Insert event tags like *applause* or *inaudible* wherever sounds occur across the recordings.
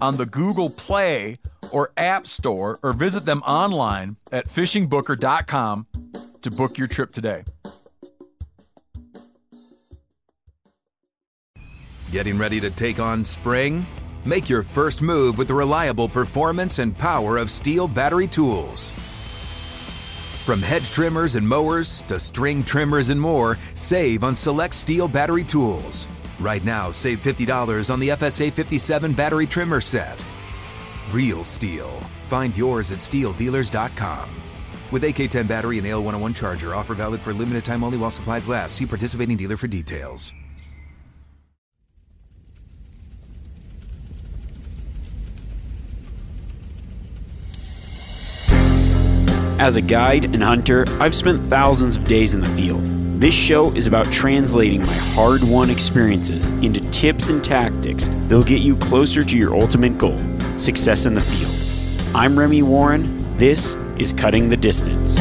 on the Google Play or App Store or visit them online at fishingbooker.com to book your trip today. Getting ready to take on spring? Make your first move with the reliable performance and power of STIHL battery tools. From hedge trimmers and mowers to string trimmers and more, save on select STIHL battery tools. Right now, save $50 on the FSA 57 battery trimmer set. Real STIHL. Find yours at stihldealers.com. With AK10 battery and AL101 charger, offer valid for limited time only while supplies last. See participating dealer for details. As a guide and hunter, I've spent thousands of days in the field. This show is about translating my hard won experiences into tips and tactics that'll get you closer to your ultimate goal success in the field. I'm Remy Warren. This is Cutting the Distance.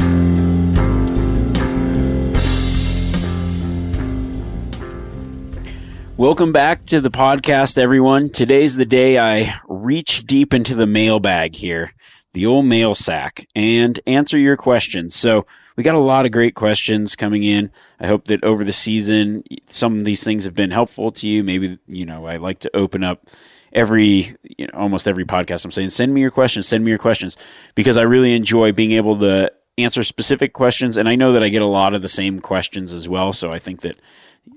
Welcome back to the podcast, everyone. Today's the day I reach deep into the mailbag here, the old mail sack, and answer your questions. So, we got a lot of great questions coming in. I hope that over the season, some of these things have been helpful to you. Maybe, you know, I like to open up every, you know, almost every podcast. I'm saying, send me your questions, send me your questions, because I really enjoy being able to answer specific questions. And I know that I get a lot of the same questions as well. So I think that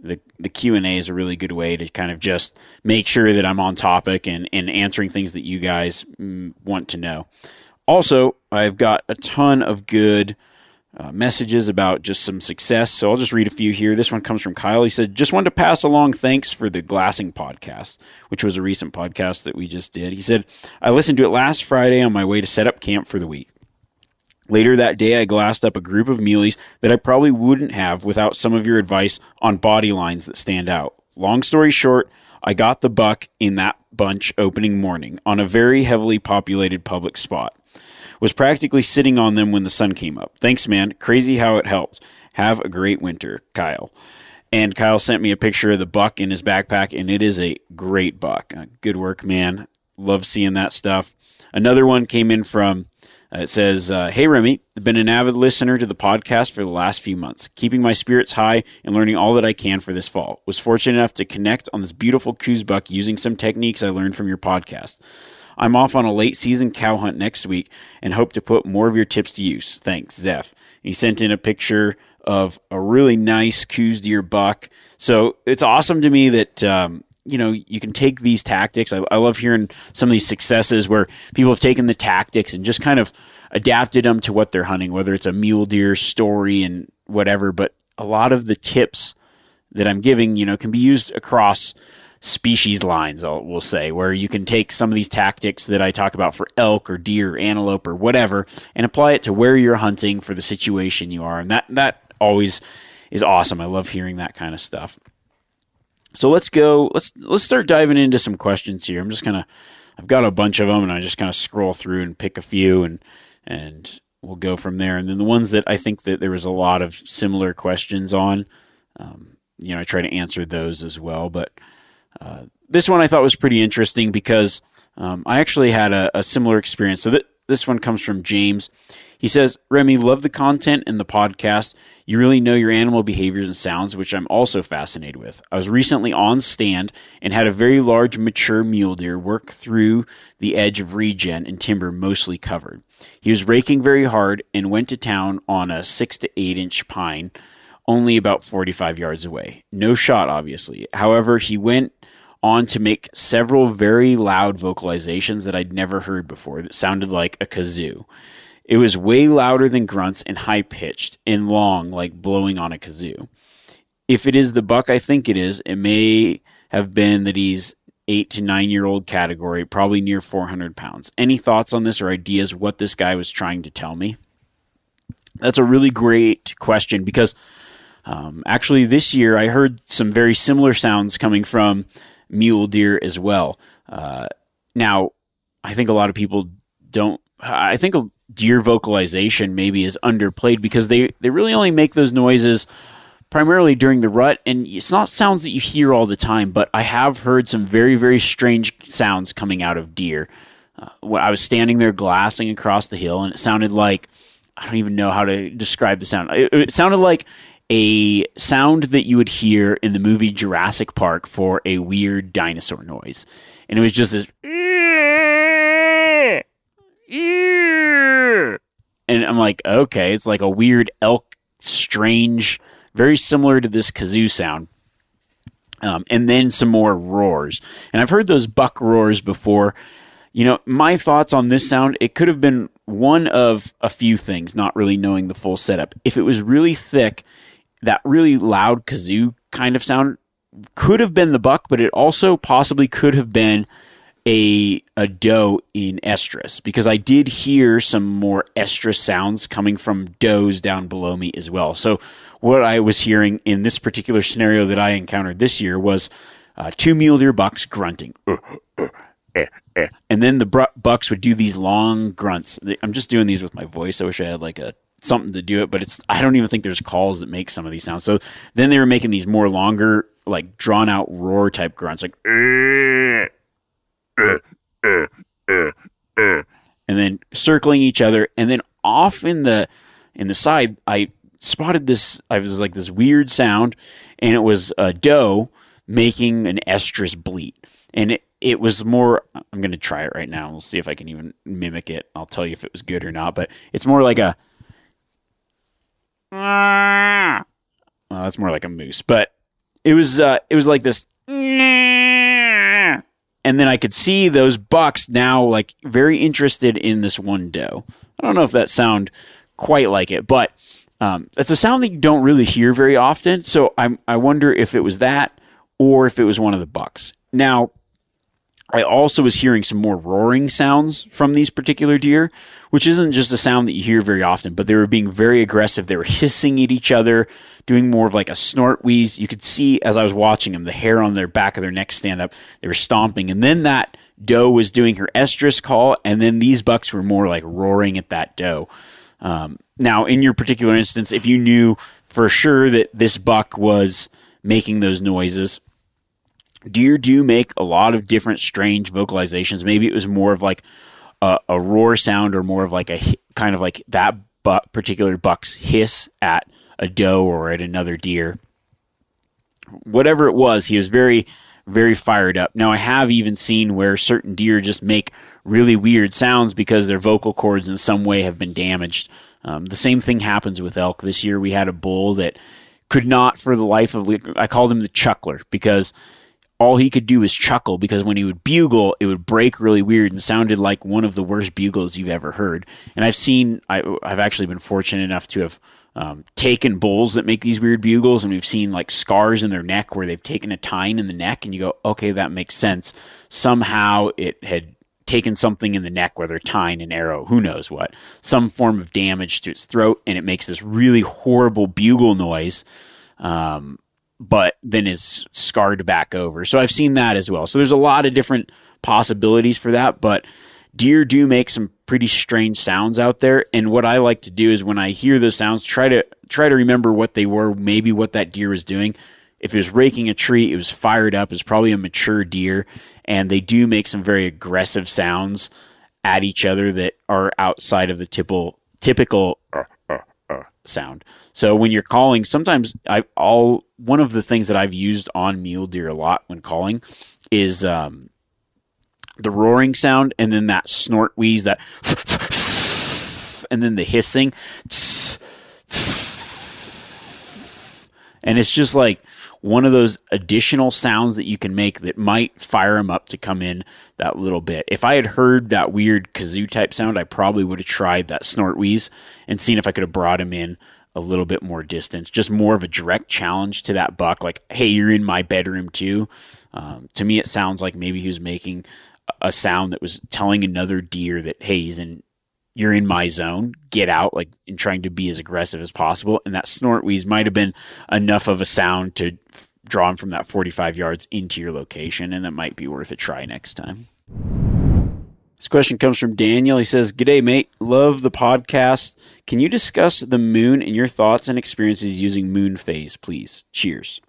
the the Q and A is a really good way to kind of just make sure that I'm on topic and and answering things that you guys mm, want to know. Also, I've got a ton of good uh, messages about just some success. So I'll just read a few here. This one comes from Kyle. He said, Just wanted to pass along thanks for the glassing podcast, which was a recent podcast that we just did. He said, I listened to it last Friday on my way to set up camp for the week. Later that day, I glassed up a group of muleys that I probably wouldn't have without some of your advice on body lines that stand out. Long story short, I got the buck in that bunch opening morning on a very heavily populated public spot. Was practically sitting on them when the sun came up. Thanks, man. Crazy how it helped. Have a great winter, Kyle. And Kyle sent me a picture of the buck in his backpack, and it is a great buck. Uh, good work, man. Love seeing that stuff. Another one came in from uh, it says, uh, Hey Remy, been an avid listener to the podcast for the last few months, keeping my spirits high and learning all that I can for this fall. Was fortunate enough to connect on this beautiful Coues buck using some techniques I learned from your podcast. I'm off on a late season cow hunt next week and hope to put more of your tips to use. Thanks, Zeph. He sent in a picture of a really nice Coues deer buck. So it's awesome to me that um, you know you can take these tactics I, I, love hearing some of these successes where people have taken the tactics and just kind of adapted them to what they're hunting whether it's a mule deer story and whatever but a lot of the tips that i'm giving you know can be used across species lines I'll, we'll say where you can take some of these tactics that i talk about for elk or deer or antelope or whatever and apply it to where you're hunting for the situation you are and that that always is awesome i love hearing that kind of stuff so let's go. Let's let's start diving into some questions here. I'm just kind of I've got a bunch of them, and I just kind of scroll through and pick a few, and and we'll go from there. And then the ones that I think that there was a lot of similar questions on, um, you know, I try to answer those as well. But this one I thought was pretty interesting because um, I actually had a, a, similar experience. So that this one comes from James. He says, Remy, love the content and the podcast. You really know your animal behaviors and sounds, which I'm also fascinated with. I was recently on stand and had a very large mature mule deer work through the edge of regen and timber mostly covered. He was raking very hard and went to town on a six to eight inch pine, only about 45 yards away. No shot, obviously. However, he went on to make several very loud vocalizations that I'd never heard before that sounded like a kazoo. It was way louder than grunts and high pitched and long, like blowing on a kazoo. If it is the buck I think it is, it may have been that he's eight to nine year old category, probably near 400 pounds. Any thoughts on this or ideas what this guy was trying to tell me? That's a really great question because um, actually this year I heard some very similar sounds coming from mule deer as well. Uh, now, I think a lot of people don't. I think deer vocalization maybe is underplayed because they, they really only make those noises primarily during the rut and it's not sounds that you hear all the time but i have heard some very very strange sounds coming out of deer uh, when i was standing there glassing across the hill and it sounded like i don't even know how to describe the sound it, it sounded like a sound that you would hear in the movie jurassic park for a weird dinosaur noise and it was just this and I'm like, okay, it's like a weird elk, strange, very similar to this kazoo sound. Um, and then some more roars. And I've heard those buck roars before. You know, my thoughts on this sound, it could have been one of a few things, not really knowing the full setup. If it was really thick, that really loud kazoo kind of sound could have been the buck, but it also possibly could have been a a doe in estrus because I did hear some more estrus sounds coming from does down below me as well. So what I was hearing in this particular scenario that I encountered this year was uh, two mule deer bucks grunting. And then the bucks would do these long grunts. I'm just doing these with my voice. I wish I had like a something to do it, but it's I don't even think there's calls that make some of these sounds. So then they were making these more longer, like drawn out roar type grunts, like eh, eh, eh, and then circling each other, and then off in the in the side, I spotted this. I was like this weird sound, and it was a doe making an estrus bleat, and it it was more. I'm going to try it right now. We'll see if I can even mimic it. I'll tell you if it was good or not. But it's more like a. Well, that's more like a moose, but it was uh, it was like this and then I could see those bucks now like very interested in this one doe. I don't know if that sound quite like it, but um, it's a sound that you don't really hear very often. So I I wonder if it was that or if it was one of the bucks. Now I also was hearing some more roaring sounds from these particular deer, which isn't just a sound that you hear very often, but they were being very aggressive. They were *laughs* hissing at each other, doing more of like a snort wheeze. You could see as I was watching them, the hair on their back of their neck stand up. They were stomping. And then that doe was doing her estrus call, and then these bucks were more like roaring at that doe. Um, now, in your particular instance, if you knew for sure that this buck was making those noises, Deer do make a lot of different strange vocalizations. Maybe it was more of like a, a roar sound or more of like a kind of like that particular buck's hiss at a doe or at another deer. Whatever it was, he was very, very fired up. Now, I have even seen where certain deer just make really weird sounds because their vocal cords in some way have been damaged. Um, the same thing happens with elk. This year we had a bull that could not, for the life of, I called him the chuckler because all he could do was chuckle because when he would bugle, it would break really weird and sounded like one of the worst bugles you've ever heard. And I've seen, I, have actually been fortunate enough to have um, taken bulls that make these weird bugles, and we've seen like scars in their neck where they've taken a tine in the neck, and you go, okay, that makes sense. Somehow it had taken something in the neck, whether tine, an arrow, who knows what, some form of damage to its throat, and it makes this really horrible bugle noise. Um, but then is scarred back over. So I've seen that as well. So there's a lot of different possibilities for that, but deer do make some pretty strange sounds out there. And what I like to do is when I hear those sounds, try to try to remember what they were, maybe what that deer was doing. If it was raking a tree, it was fired up. It's probably a mature deer, and they do make some very aggressive sounds at each other that are outside of the typical typical uh, uh, uh, sound. So when you're calling, sometimes I all one of the things that I've used on mule deer a lot when calling is um, the roaring sound and then that snort wheeze that *laughs* and then the hissing and it's just like one of those additional sounds that you can make that might fire them up to come in that little bit. If I had heard that weird kazoo type sound, I probably would have tried that snort wheeze and seen if I could have brought him in a little bit more distance. Just more of a direct challenge to that buck, like, hey, you're in my bedroom too. Um, to me, it sounds like maybe he was making a sound that was telling another deer that, hey, he's in you're in my zone, get out, like in trying to be as aggressive as possible. And that snort wheeze might have been enough of a sound to f- draw him from that 45 yards into your location, and that might be worth a try next time. This question comes from Daniel. He says, G'day, mate. Love the podcast. Can you discuss the moon and your thoughts and experiences using moon phase, please? Cheers.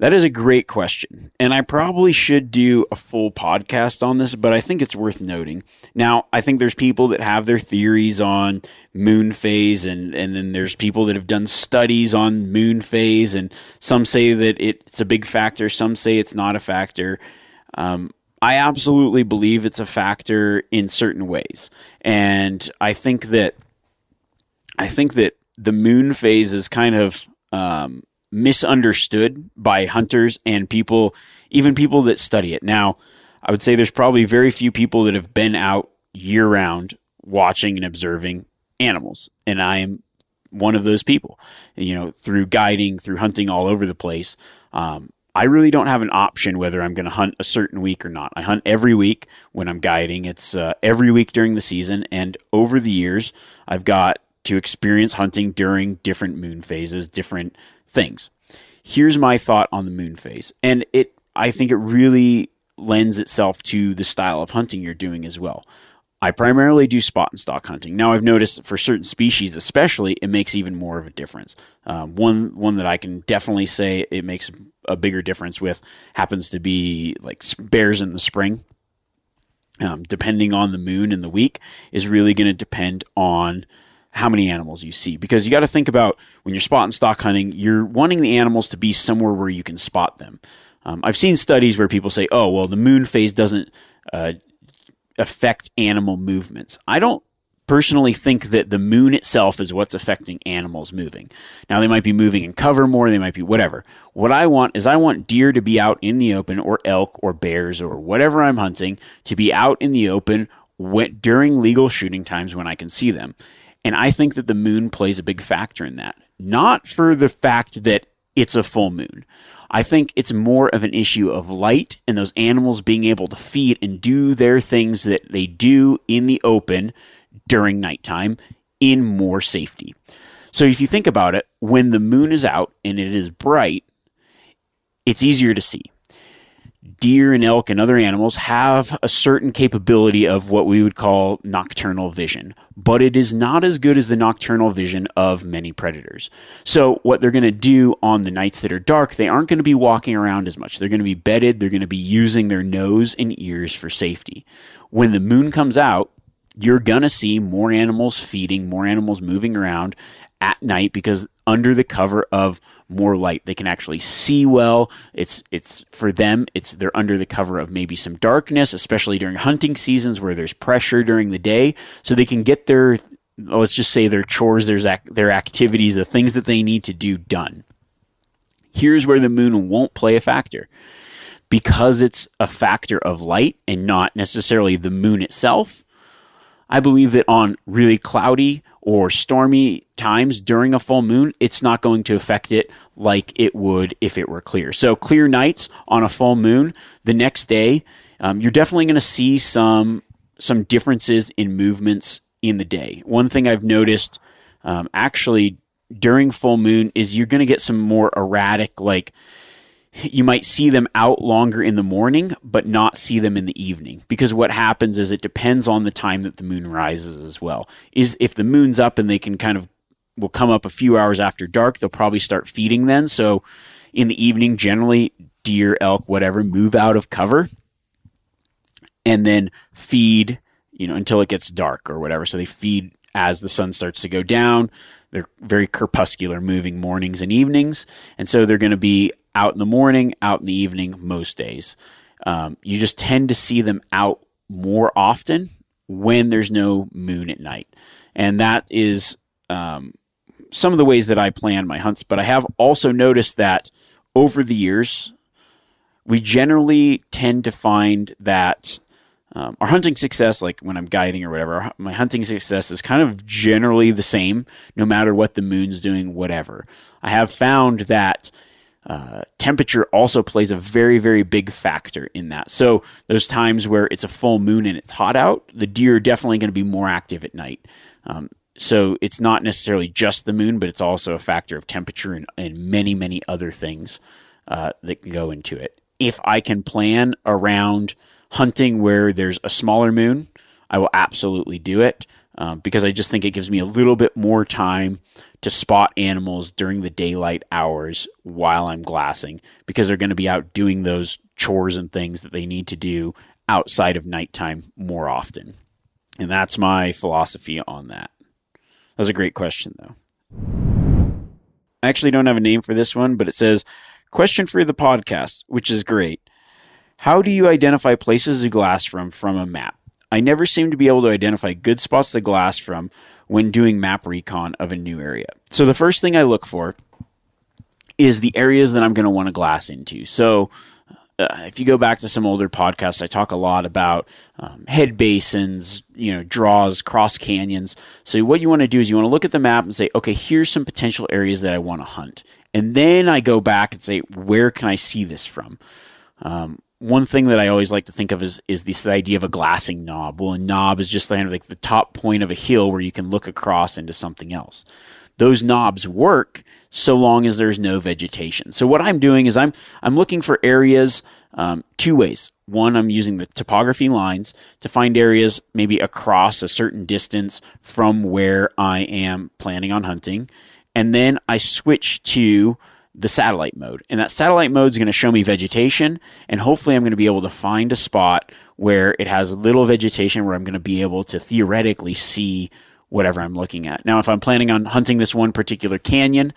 That is a great question. And I probably should do a full podcast on this, but I think it's worth noting. Now, I think there's people that have their theories on moon phase, and, and then there's people that have done studies on moon phase, and some say that it's a big factor, some say it's not a factor. Um, I absolutely believe it's a factor in certain ways. And I think that I think that the moon phase is kind of um, misunderstood by hunters and people, even people that study it. Now, I would say there's probably very few people that have been out year round watching and observing animals. And I am one of those people, you know, through guiding, through hunting all over the place. Um, I really don't have an option whether I'm going to hunt a certain week or not. I hunt every week when I'm guiding. It's uh, every week during the season. And over the years, I've got to experience hunting during different moon phases, different things. Here's my thought on the moon phase. And it I think it really lends itself to the style of hunting you're doing as well. I primarily do spot and stock hunting. Now I've noticed for certain species, especially, it makes even more of a difference. Um, one one that I can definitely say it makes a bigger difference with happens to be like bears in the spring. Um, depending on the moon and the week, is really going to depend on how many animals you see because you got to think about when you're spot and stock hunting, you're wanting the animals to be somewhere where you can spot them. Um, I've seen studies where people say, "Oh, well, the moon phase doesn't uh, affect animal movements." I don't personally think that the moon itself is what's affecting animals moving. Now, they might be moving in cover more, they might be whatever. What I want is I want deer to be out in the open, or elk, or bears, or whatever I'm hunting, to be out in the open when, during legal shooting times when I can see them. And I think that the moon plays a big factor in that. Not for the fact that it's a full moon. I think it's more of an issue of light and those animals being able to feed and do their things that they do in the open during nighttime in more safety. So if you think about it, when the moon is out and it is bright, it's easier to see deer and elk and other animals have a certain capability of what we would call nocturnal vision, but it is not as good as the nocturnal vision of many predators. So, what they're going to do on the nights that are dark, they aren't going to be walking around as much. They're going to be bedded, they're going to be using their nose and ears for safety. When the moon comes out, you're going to see more animals feeding, more animals moving around at night because under the cover of more light. They can actually see well. It's it's for them. It's they're under the cover of maybe some darkness, especially during hunting seasons where there's pressure during the day, so they can get their let's just say their chores, their their activities, the things that they need to do done. Here's where the moon won't play a factor. Because it's a factor of light and not necessarily the moon itself, I believe that on really cloudy or stormy times during a full moon, it's not going to affect it like it would if it were clear. So, clear nights on a full moon, the next day, um, you're definitely going to see some some differences in movements in the day. One thing I've noticed um, actually during full moon is you're going to get some more erratic, like you might see them out longer in the morning, but not see them in the evening. Because what happens is it depends on the time that the moon rises as well. Is if the moon's up and they can kind of will come up a few hours after dark, they'll probably start feeding then. So in the evening, generally deer, elk, whatever, move out of cover and then feed you know, until it gets dark or whatever. So they feed as the sun starts to go down. They're very crepuscular, moving mornings and evenings, and so they're going to be out in the morning, out in the evening most days. Um, you just tend to see them out more often when there's no moon at night, and that is um, some of the ways that I plan my hunts. But I have also noticed that over the years, we generally tend to find that um, our hunting success, like when I'm guiding or whatever, my hunting success is kind of generally the same, no matter what the moon's doing, whatever. I have found that uh, temperature also plays a very, very big factor in that. So, those times where it's a full moon and it's hot out, the deer are definitely going to be more active at night. Um, so, it's not necessarily just the moon, but it's also a factor of temperature and, and many, many other things uh, that can go into it. If I can plan around hunting where there's a smaller moon, I will absolutely do it um, because I just think it gives me a little bit more time to spot animals during the daylight hours while I'm glassing because they're going to be out doing those chores and things that they need to do outside of nighttime more often. And that's my philosophy on that. That was a great question, though. I actually don't have a name for this one, but it says, Question for the podcast, which is great. How do you identify places to glass from from a map? I never seem to be able to identify good spots to glass from when doing map recon of a new area. So the first thing I look for is the areas that I'm going to want to glass into. So uh, if you go back to some older podcasts, I talk a lot about um, head basins, you know, draws, cross canyons. So what you want to do is you want to look at the map and say, okay, here's some potential areas that I want to hunt, and then I go back and say, where can I see this from? Um, one thing that I always like to think of is is this idea of a glassing knob. Well, a knob is just kind of like the top point of a hill where you can look across into something else. Those knobs work so long as there's no vegetation. So what I'm doing is I'm I'm looking for areas um, two ways. One, I'm using the topography lines to find areas maybe across a certain distance from where I am planning on hunting, and then I switch to the satellite mode. And that satellite mode is going to show me vegetation, and hopefully, I'm going to be able to find a spot where it has little vegetation where I'm going to be able to theoretically see whatever I'm looking at. Now, if I'm planning on hunting this one particular canyon,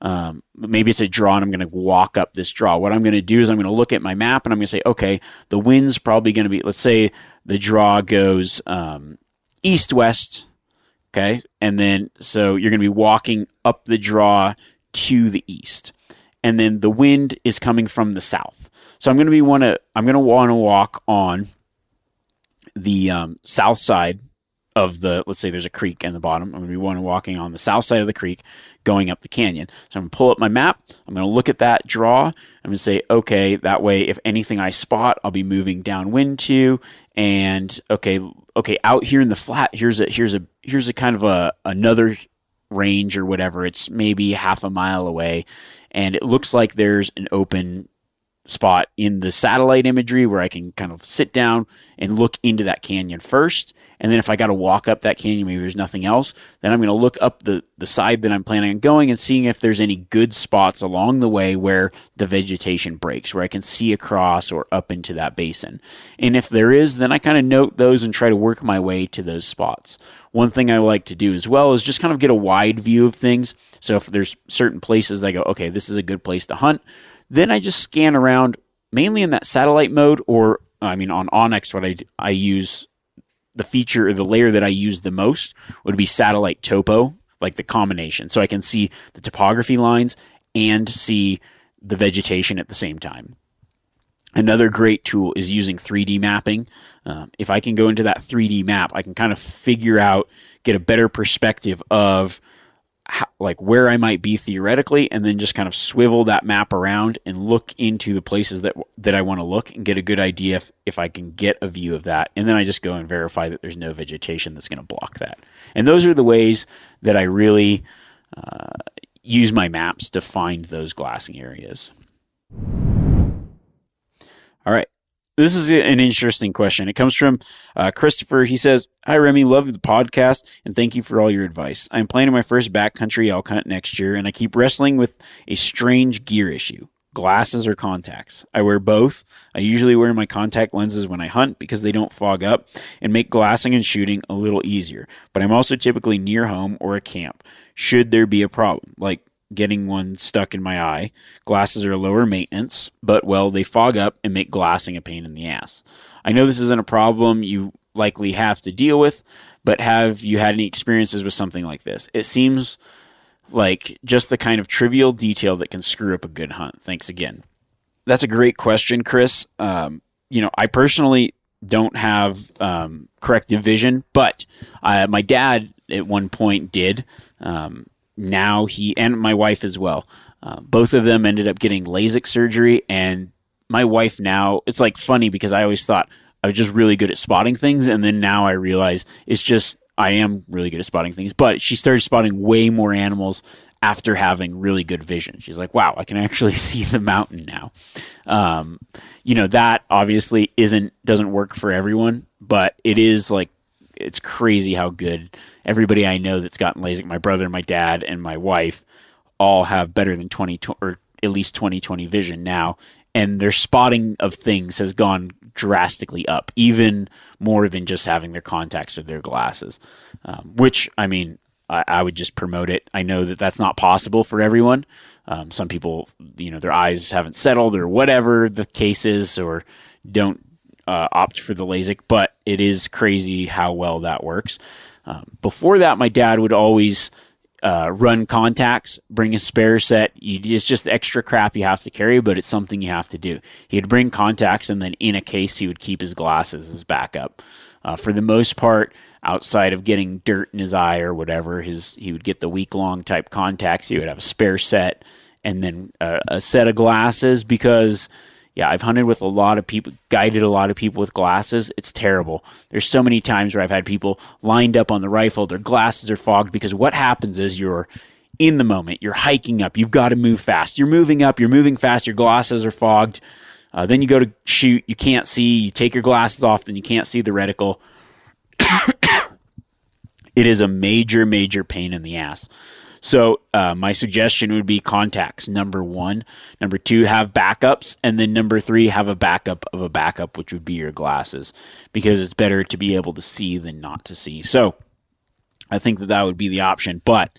um, maybe it's a draw and I'm going to walk up this draw. What I'm going to do is I'm going to look at my map and I'm going to say, okay, the wind's probably going to be, let's say the draw goes um, east west. Okay. And then, so you're going to be walking up the draw to the east. And then the wind is coming from the south. So I'm going to be want to I'm going to want to walk on the um, south side of the let's say there's a creek in the bottom. I'm going to be one walking on the south side of the creek, going up the canyon. So I'm going to pull up my map. I'm going to look at that draw. I'm going to say, okay, that way if anything I spot, I'll be moving downwind to. And okay, okay, out here in the flat, here's a here's a here's a kind of a another range or whatever. It's maybe half a mile away, and it looks like there's an open spot in the satellite imagery where I can kind of sit down and look into that canyon first. And then if I got to walk up that canyon, maybe there's nothing else, then I'm going to look up the, the side that I'm planning on going and seeing if there's any good spots along the way where the vegetation breaks, where I can see across or up into that basin. And if there is, then I kind of note those and try to work my way to those spots. One thing I like to do as well is just kind of get a wide view of things. So if there's certain places I go, okay, this is a good place to hunt, then I just scan around mainly in that satellite mode, or I mean, on onX, what I, I use the feature or the layer that I use the most would be satellite topo, like the combination. So I can see the topography lines and see the vegetation at the same time. Another great tool is using 3D mapping. Um, if I can go into that 3D map, I can kind of figure out, get a better perspective of how, like where I might be theoretically, and then just kind of swivel that map around and look into the places that that I want to look and get a good idea if, if I can get a view of that. And then I just go and verify that there's no vegetation that's going to block that. And those are the ways that I really uh, use my maps to find those glassing areas. All right. This is an interesting question. It comes from uh, Christopher. He says, Hi, Remy. Love the podcast and thank you for all your advice. I'm planning my first backcountry elk hunt next year and I keep wrestling with a strange gear issue. glasses or contacts. I wear both. I usually wear my contact lenses when I hunt because they don't fog up and make glassing and shooting a little easier. But I'm also typically near home or a camp. Should there be a problem, like getting one stuck in my eye, glasses are lower maintenance, but well, they fog up and make glassing a pain in the ass. I know this isn't a problem you likely have to deal with, but have you had any experiences with something like this? It seems like just the kind of trivial detail that can screw up a good hunt. Thanks again. That's a great question, Chris. Um, you know, I personally don't have um, corrective vision, but uh, my dad at one point did. Um, now he and my wife as well. Uh, both of them ended up getting LASIK surgery, and my wife now it's like funny because I always thought I was just really good at spotting things, and then now I realize it's just I am really good at spotting things, but she started spotting way more animals after having really good vision. She's like, wow, I can actually *laughs* see the mountain now. Um, you know, that obviously isn't, doesn't work for everyone, but it is like, it's crazy how good everybody I know that's gotten LASIK, my brother, my dad, and my wife all have better than 20 or at least 20/20 vision now. And their spotting of things has gone drastically up, even more than just having their contacts or their glasses. Um, which I mean, I, I, would just promote it. I know that that's not possible for everyone. Um, some people, you know, their eyes haven't settled or whatever the case is, or don't uh, opt for the LASIK. But it is crazy how well that works. Um, before that, my dad would always uh, run contacts, bring a spare set. You, it's just extra crap you have to carry, but it's something you have to do. He'd bring contacts, and then in a case, he would keep his glasses as backup. Uh, for the most part, outside of getting dirt in his eye or whatever, his he would get the week long type contacts. He would have a spare set and then uh, a set of glasses because yeah, I've hunted with a lot of people, guided a lot of people with glasses. It's terrible. There's so many times where I've had people lined up on the rifle, their glasses are fogged because what happens is you're in the moment, you're hiking up, you've got to move fast. You're moving up, you're moving fast, your glasses are fogged. Uh, then you go to shoot, you can't see, you take your glasses off, then you can't see the reticle. *coughs* it is a major, major pain in the ass. So uh, my suggestion would be contacts. Number one, number two, have backups, and then number three, have a backup of a backup, which would be your glasses, because it's better to be able to see than not to see. So I think that that would be the option, but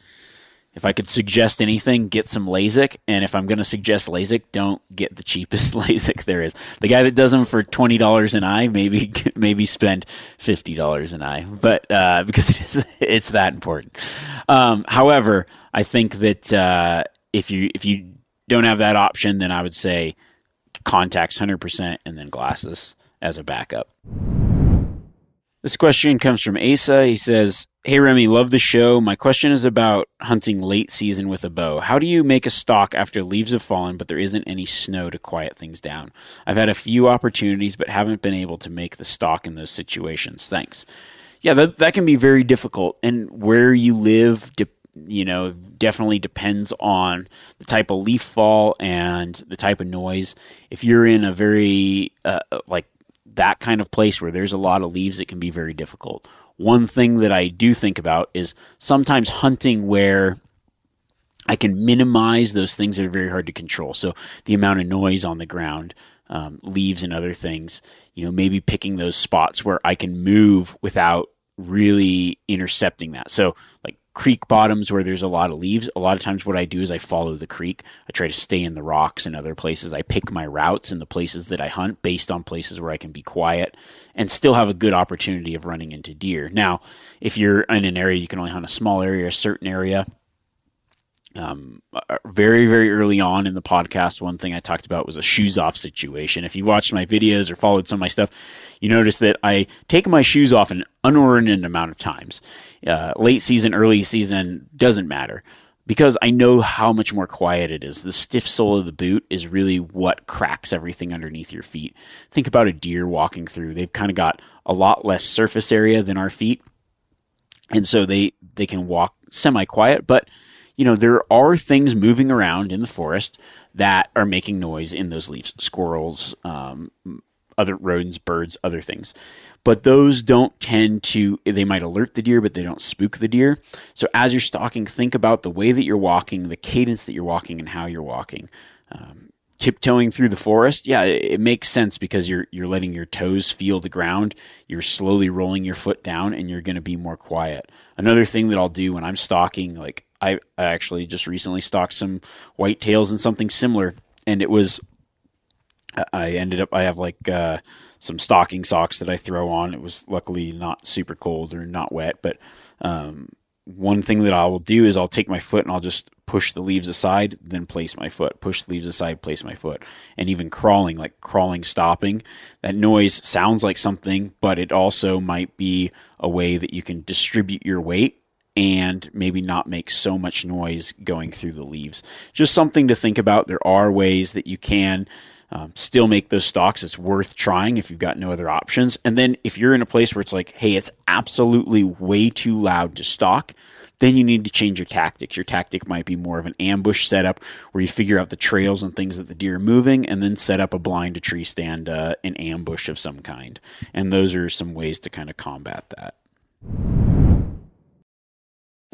if I could suggest anything, get some LASIK. And if I'm going to suggest LASIK, don't get the *laughs* cheapest *laughs* LASIK there is. The guy that does them for twenty dollars an eye, maybe *laughs* maybe spend fifty dollars an eye, but uh, because it is it's that important. Um, however, I think that uh, if you if you don't have that option, then I would say contacts hundred percent, and then glasses as a backup. This question comes from Asa. He says, Hey Remy, love the show. My question is about hunting late season with a bow. How do you make a stalk after leaves have fallen, but there isn't any snow to quiet things down? I've had a few opportunities, but haven't been able to make the stalk in those situations. Thanks. Yeah, that, that can be very difficult. And where you live, de- you know, definitely depends on the type of leaf fall and the type of noise. If you're in a very, uh, like, that kind of place where there's a lot of leaves, it can be very difficult. One thing that I do think about is sometimes hunting where I can minimize those things that are very hard to control. So the amount of noise on the ground, um, leaves and other things, you know, maybe picking those spots where I can move without really intercepting that. So like creek bottoms where there's a lot of leaves, a lot of times what I do is I follow the creek. I try to stay in the rocks and other places. I pick my routes in the places that I hunt based on places where I can be quiet and still have a good opportunity of running into deer. Now, if you're in an area you can only hunt a small area, a certain area, um, uh, very very early on in the podcast one thing i talked about was a shoes off situation. If you watched my videos or followed some of my stuff you notice that i take my shoes off an unordinate amount of times. Uh, late season early season doesn't matter. Because i know how much more quiet it is. The stiff sole of the boot is really what cracks everything underneath your feet. Think about a deer walking through. They've kind of got a lot less surface area than our feet. And so they they can walk semi quiet but you know, there are things moving around in the forest that are making noise in those leaves squirrels, um, other rodents, birds, other things. But those don't tend to, they might alert the deer, but they don't spook the deer. So as you're stalking, think about the way that you're walking, the cadence that you're walking, and how you're walking. Um, tiptoeing through the forest, yeah, it, it, makes sense because you're you're letting your toes feel the ground. You're slowly rolling your foot down, and you're going to be more quiet. Another thing that I'll do when I'm stalking, like I, actually just recently stalked some whitetails and something similar, and it was I ended up I have like uh, some stocking socks that I throw on. It was luckily not super cold or not wet, but um, one thing that I will do is I'll take my foot and I'll just push the leaves aside, then place my foot, push the leaves aside, place my foot. And even crawling, like crawling, stopping, that noise sounds like something, but it also might be a way that you can distribute your weight and maybe not make so much noise going through the leaves. Just something to think about. There are ways that you can um, still make those stocks. It's worth trying if you've got no other options. And then if you're in a place where it's like, hey, it's absolutely way too loud to stalk, then you need to change your tactics. Your tactic might be more of an ambush setup where you figure out the trails and things that the deer are moving and then set up a blind to tree stand, uh, an ambush of some kind. And those are some ways to kind of combat that.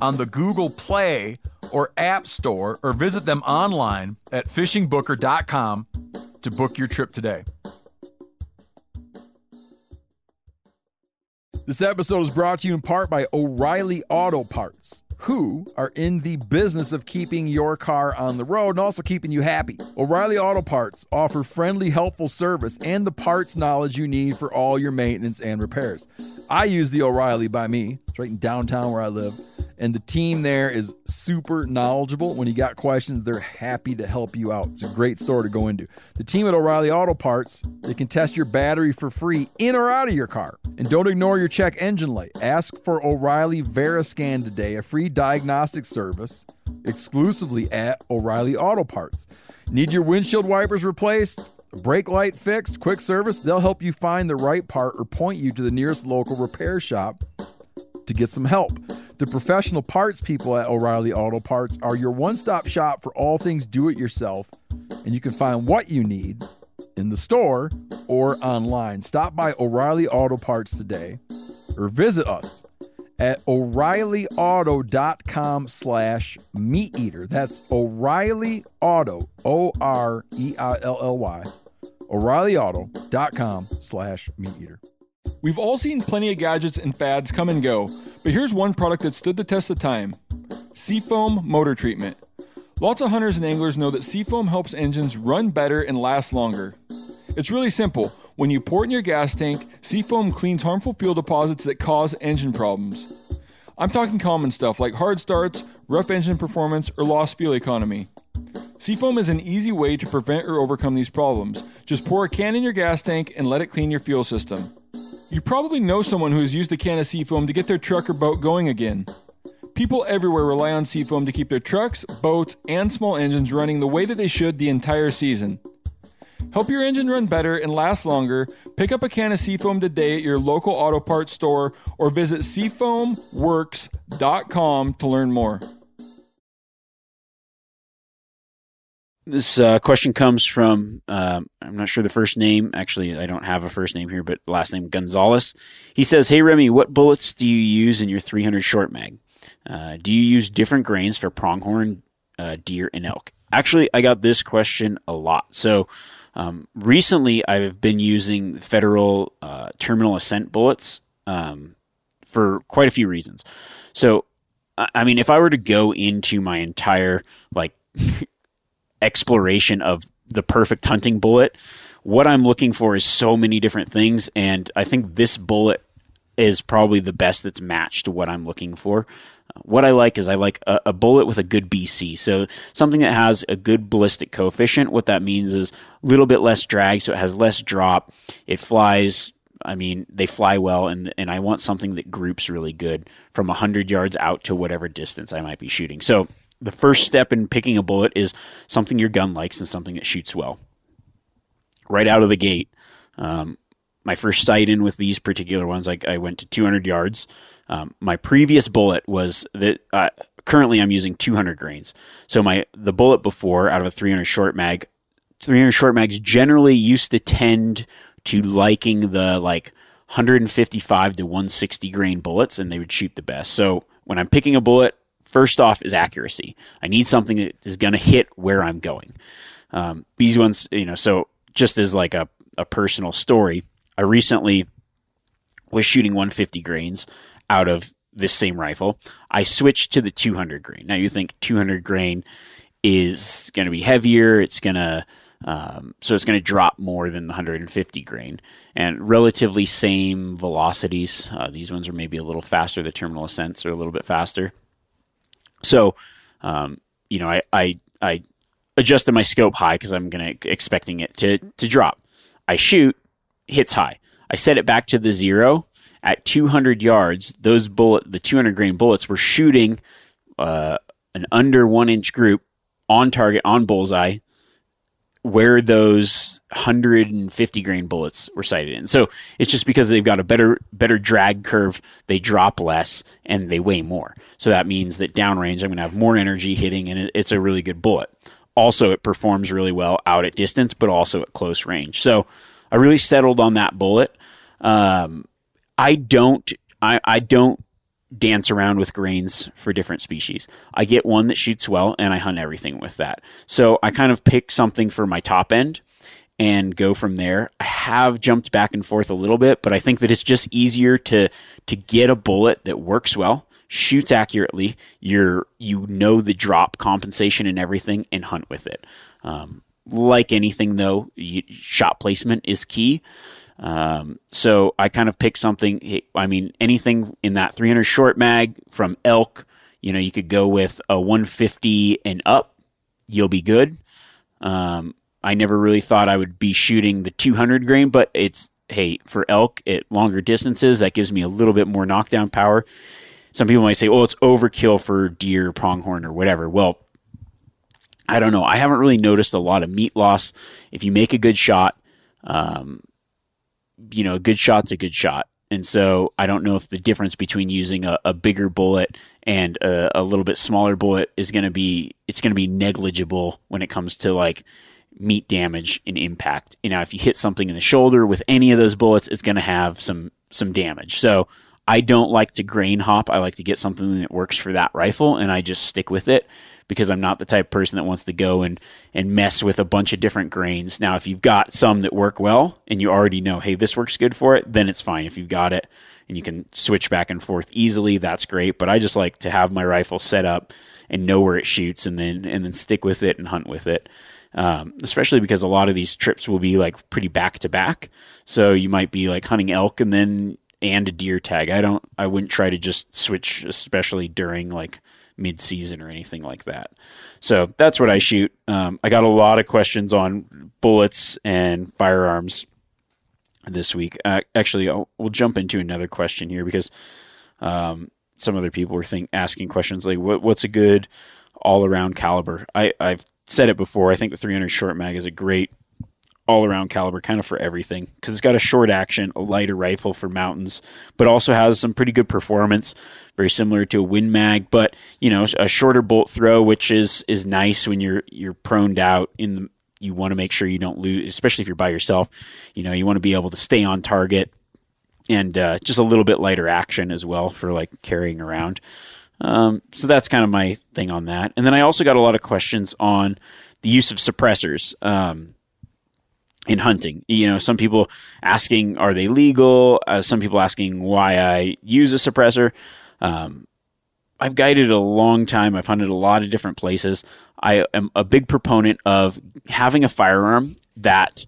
on the Google Play or App Store or visit them online at fishingbooker.com to book your trip today. This episode is brought to you in part by O'Reilly Auto Parts who are in the business of keeping your car on the road and also keeping you happy. O'Reilly Auto Parts offer friendly, helpful service and the parts knowledge you need for all your maintenance and repairs. I use the O'Reilly by me. It's right in downtown where I live and the team there is super knowledgeable. When you got questions, they're happy to help you out. It's a great store to go into. The team at O'Reilly Auto Parts, they can test your battery for free in or out of your car. And don't ignore your check engine light. Ask for O'Reilly Veriscan today, a free diagnostic service exclusively at O'Reilly Auto Parts. Need your windshield wipers replaced? Brake light fixed, quick service, they'll help you find the right part or point you to the nearest local repair shop to get some help. The professional parts people at O'Reilly Auto Parts are your one stop shop for all things do it yourself, and you can find what you need in the store or online. Stop by O'Reilly Auto Parts today or visit us at o'reillyauto.com slash meat eater that's o'reilly auto o-r-e-i-l-l-y o'reillyauto.com slash meat eater We've all seen plenty of gadgets and fads come and go, but here's one product that stood the test of time Seafoam Motor Treatment. Lots of hunters and anglers know that Seafoam helps engines run better and last longer. It's really simple. When you pour it in your gas tank, Seafoam cleans harmful fuel deposits that cause engine problems. I'm talking common stuff like hard starts, rough engine performance, or lost fuel economy. Seafoam is an easy way to prevent or overcome these problems. Just pour a can in your gas tank and let it clean your fuel system. You probably know someone who has used a can of seafoam to get their truck or boat going again. People everywhere rely on seafoam to keep their trucks, boats, and small engines running the way that they should the entire season. Help your engine run better and last longer. Pick up a can of Seafoam today at your local auto parts store or visit seafoamworks.com to learn more. This uh, question comes from, uh, I'm not sure the first name. Actually, I don't have a first name here, but last name Gonzalez. He says, Hey, Remy, what bullets do you use in your 300 short mag? Uh, do you use different grains for pronghorn, uh, deer, and elk? Actually, I got this question a lot. So um, recently, I've been using federal uh, terminal ascent bullets um, for quite a few reasons. So, I mean, if I were to go into my entire, like, *laughs* exploration of the perfect hunting bullet. What I'm looking for is so many different things, and I think this bullet is probably the best that's matched to what I'm looking for. What I like is I like a, a, bullet with a good BC. So something that has a good ballistic coefficient. What that means is a little bit less drag, so it has less drop. It flies. I mean, they fly well, and and I want something that groups really good from hundred yards out to whatever distance I might be shooting. So the first step in picking a bullet is something your gun likes and something that shoots well. right out of the gate. Um, my first sight in with these particular ones, I, I went to 200 yards. Um, my previous bullet was that uh, currently I'm using 200 grains. So my the bullet before out of a 300 short mag, 300 short mags generally used to tend to liking the like 155 to 160 grain bullets, and they would shoot the best. So when I'm picking a bullet, first off is accuracy. I need something that is going to hit where I'm going. Um, these ones, you know, so just as like a, a personal story, I recently was shooting 150 grains out of this same rifle. I switched to the 200 grain. Now you think 200 grain is going to be heavier. It's going to um, so it's going to drop more than the 150 grain and relatively same velocities. Uh, these ones are maybe a little faster. The Terminal Ascents are a little bit faster. So, um, you know, I, I, I adjusted my scope high because I'm going to expecting it to, to drop. I shoot, hits high. I set it back to the zero at 200 yards. Those bullet, the 200 grain bullets, were shooting uh, an under one inch group on target on bullseye where those 150 grain bullets were sighted in. So it's just because they've got a better better drag curve, they drop less and they weigh more. So that means that downrange I'm going to have more energy hitting and it's a really good bullet. Also it performs really well out at distance but also at close range. So I really settled on that bullet. Um, I don't I, I don't dance around with grains for different species. I get one that shoots well and I hunt everything with that. So I kind of pick something for my top end and go from there. I have jumped back and forth a little bit, but I think that it's just easier to to get a bullet that works well, shoots accurately. You're you know the drop compensation and everything, and hunt with it. Um, like anything, though, you, shot placement is key. Um, so I kind of picked something. I mean, anything in that 300 short mag from elk. You know, you could go with a 150 and up. You'll be good. Um, I never really thought I would be shooting the 200 grain, but it's hey for elk at longer distances that gives me a little bit more knockdown power. Some people might say, "Oh, it's overkill for deer, pronghorn, or whatever." Well, I don't know. I haven't really noticed a lot of meat loss. If you make a good shot, um, you know, a good shot's a good shot. And so I don't know if the difference between using a, a bigger bullet and a, a, little bit smaller bullet is going to be it's going to be negligible when it comes to like meat damage and impact. You know, if you hit something in the shoulder with any of those bullets, it's going to have some some damage. So I don't like to grain hop. I like to get something that works for that rifle and I just stick with it because I'm not the type of person that wants to go and, and mess with a bunch of different grains. Now, if you've got some that work well and you already know, hey, this works good for it, then it's fine. If you've got it and you can switch back and forth easily, that's great. But I just like to have my rifle set up and know where it shoots and then and then stick with it and hunt with it. Um, especially because a lot of these trips will be like pretty back to back. So you might be like hunting elk and then and a deer tag. I don't. I wouldn't try to just switch, especially during like mid season or anything like that. So that's what I shoot. Um, I got a lot of questions on bullets and firearms this week. Uh, actually, I'll, we'll jump into another question here because um, some other people were think, asking questions like, what, "What's a good all around caliber?" I, I've said it before. I think the 300 short mag is a great all around caliber kind of for everything because it's got a short action, a lighter rifle for mountains, but also has some pretty good performance, very similar to a Win Mag, but you know a shorter bolt throw, which is is nice when you're you're proned out in the. You want to make sure you don't lose, especially if you're by yourself. You know, you want to be able to stay on target and uh, just a little bit lighter action as well for like carrying around. Um, so that's kind of my thing on that. And then I also got a lot of questions on the use of suppressors. Um, in hunting. You know, some people asking, are they legal? Uh, some people asking why I use a suppressor. Um, I've guided a long time. I've hunted a lot of different places. I am a big proponent of having a firearm that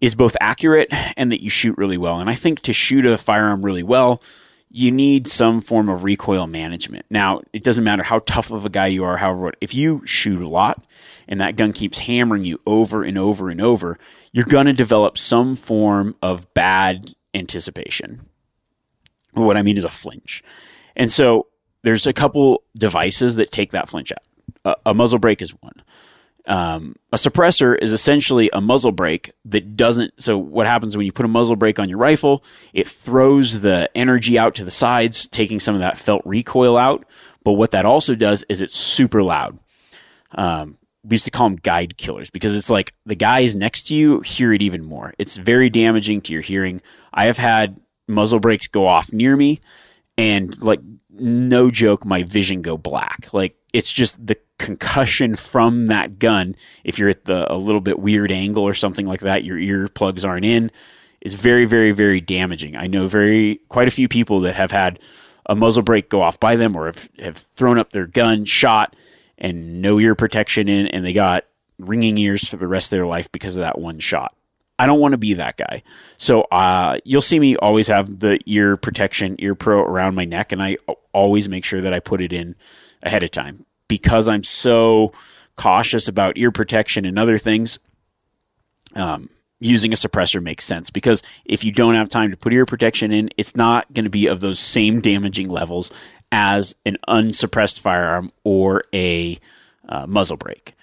is both accurate and that you shoot really well. And I think to shoot a firearm really well, you need some form of recoil management. Now, it doesn't matter how tough of a guy you are, however, if you shoot a lot and that gun keeps hammering you over and over and over, you're going to develop some form of bad anticipation. What I mean is a flinch. And so there's a couple devices that take that flinch out. A, a muzzle brake is one. Um, a suppressor is essentially a muzzle brake that doesn't. So, what happens when you put a muzzle brake on your rifle? It throws the energy out to the sides, taking some of that felt recoil out. But what that also does is it's super loud. Um, we used to call them guide killers because it's like the guys next to you hear it even more. It's very damaging to your hearing. I have had muzzle brakes go off near me and like no joke my vision go black. Like it's just the concussion from that gun if you're at the a little bit weird angle or something like that your earplugs aren't in is very very very damaging. I know very quite a few people that have had a muzzle brake go off by them or have, have thrown up their gun, shot and no ear protection in and they got ringing ears for the rest of their life because of that one shot. I don't want to be that guy. So uh, you'll see me always have the ear protection, ear pro around my neck, and I always make sure that I put it in ahead of time because I'm so cautious about ear protection and other things. Um, using a suppressor makes sense because if you don't have time to put ear protection in, it's not going to be of those same damaging levels as an unsuppressed firearm or a uh, muzzle brake.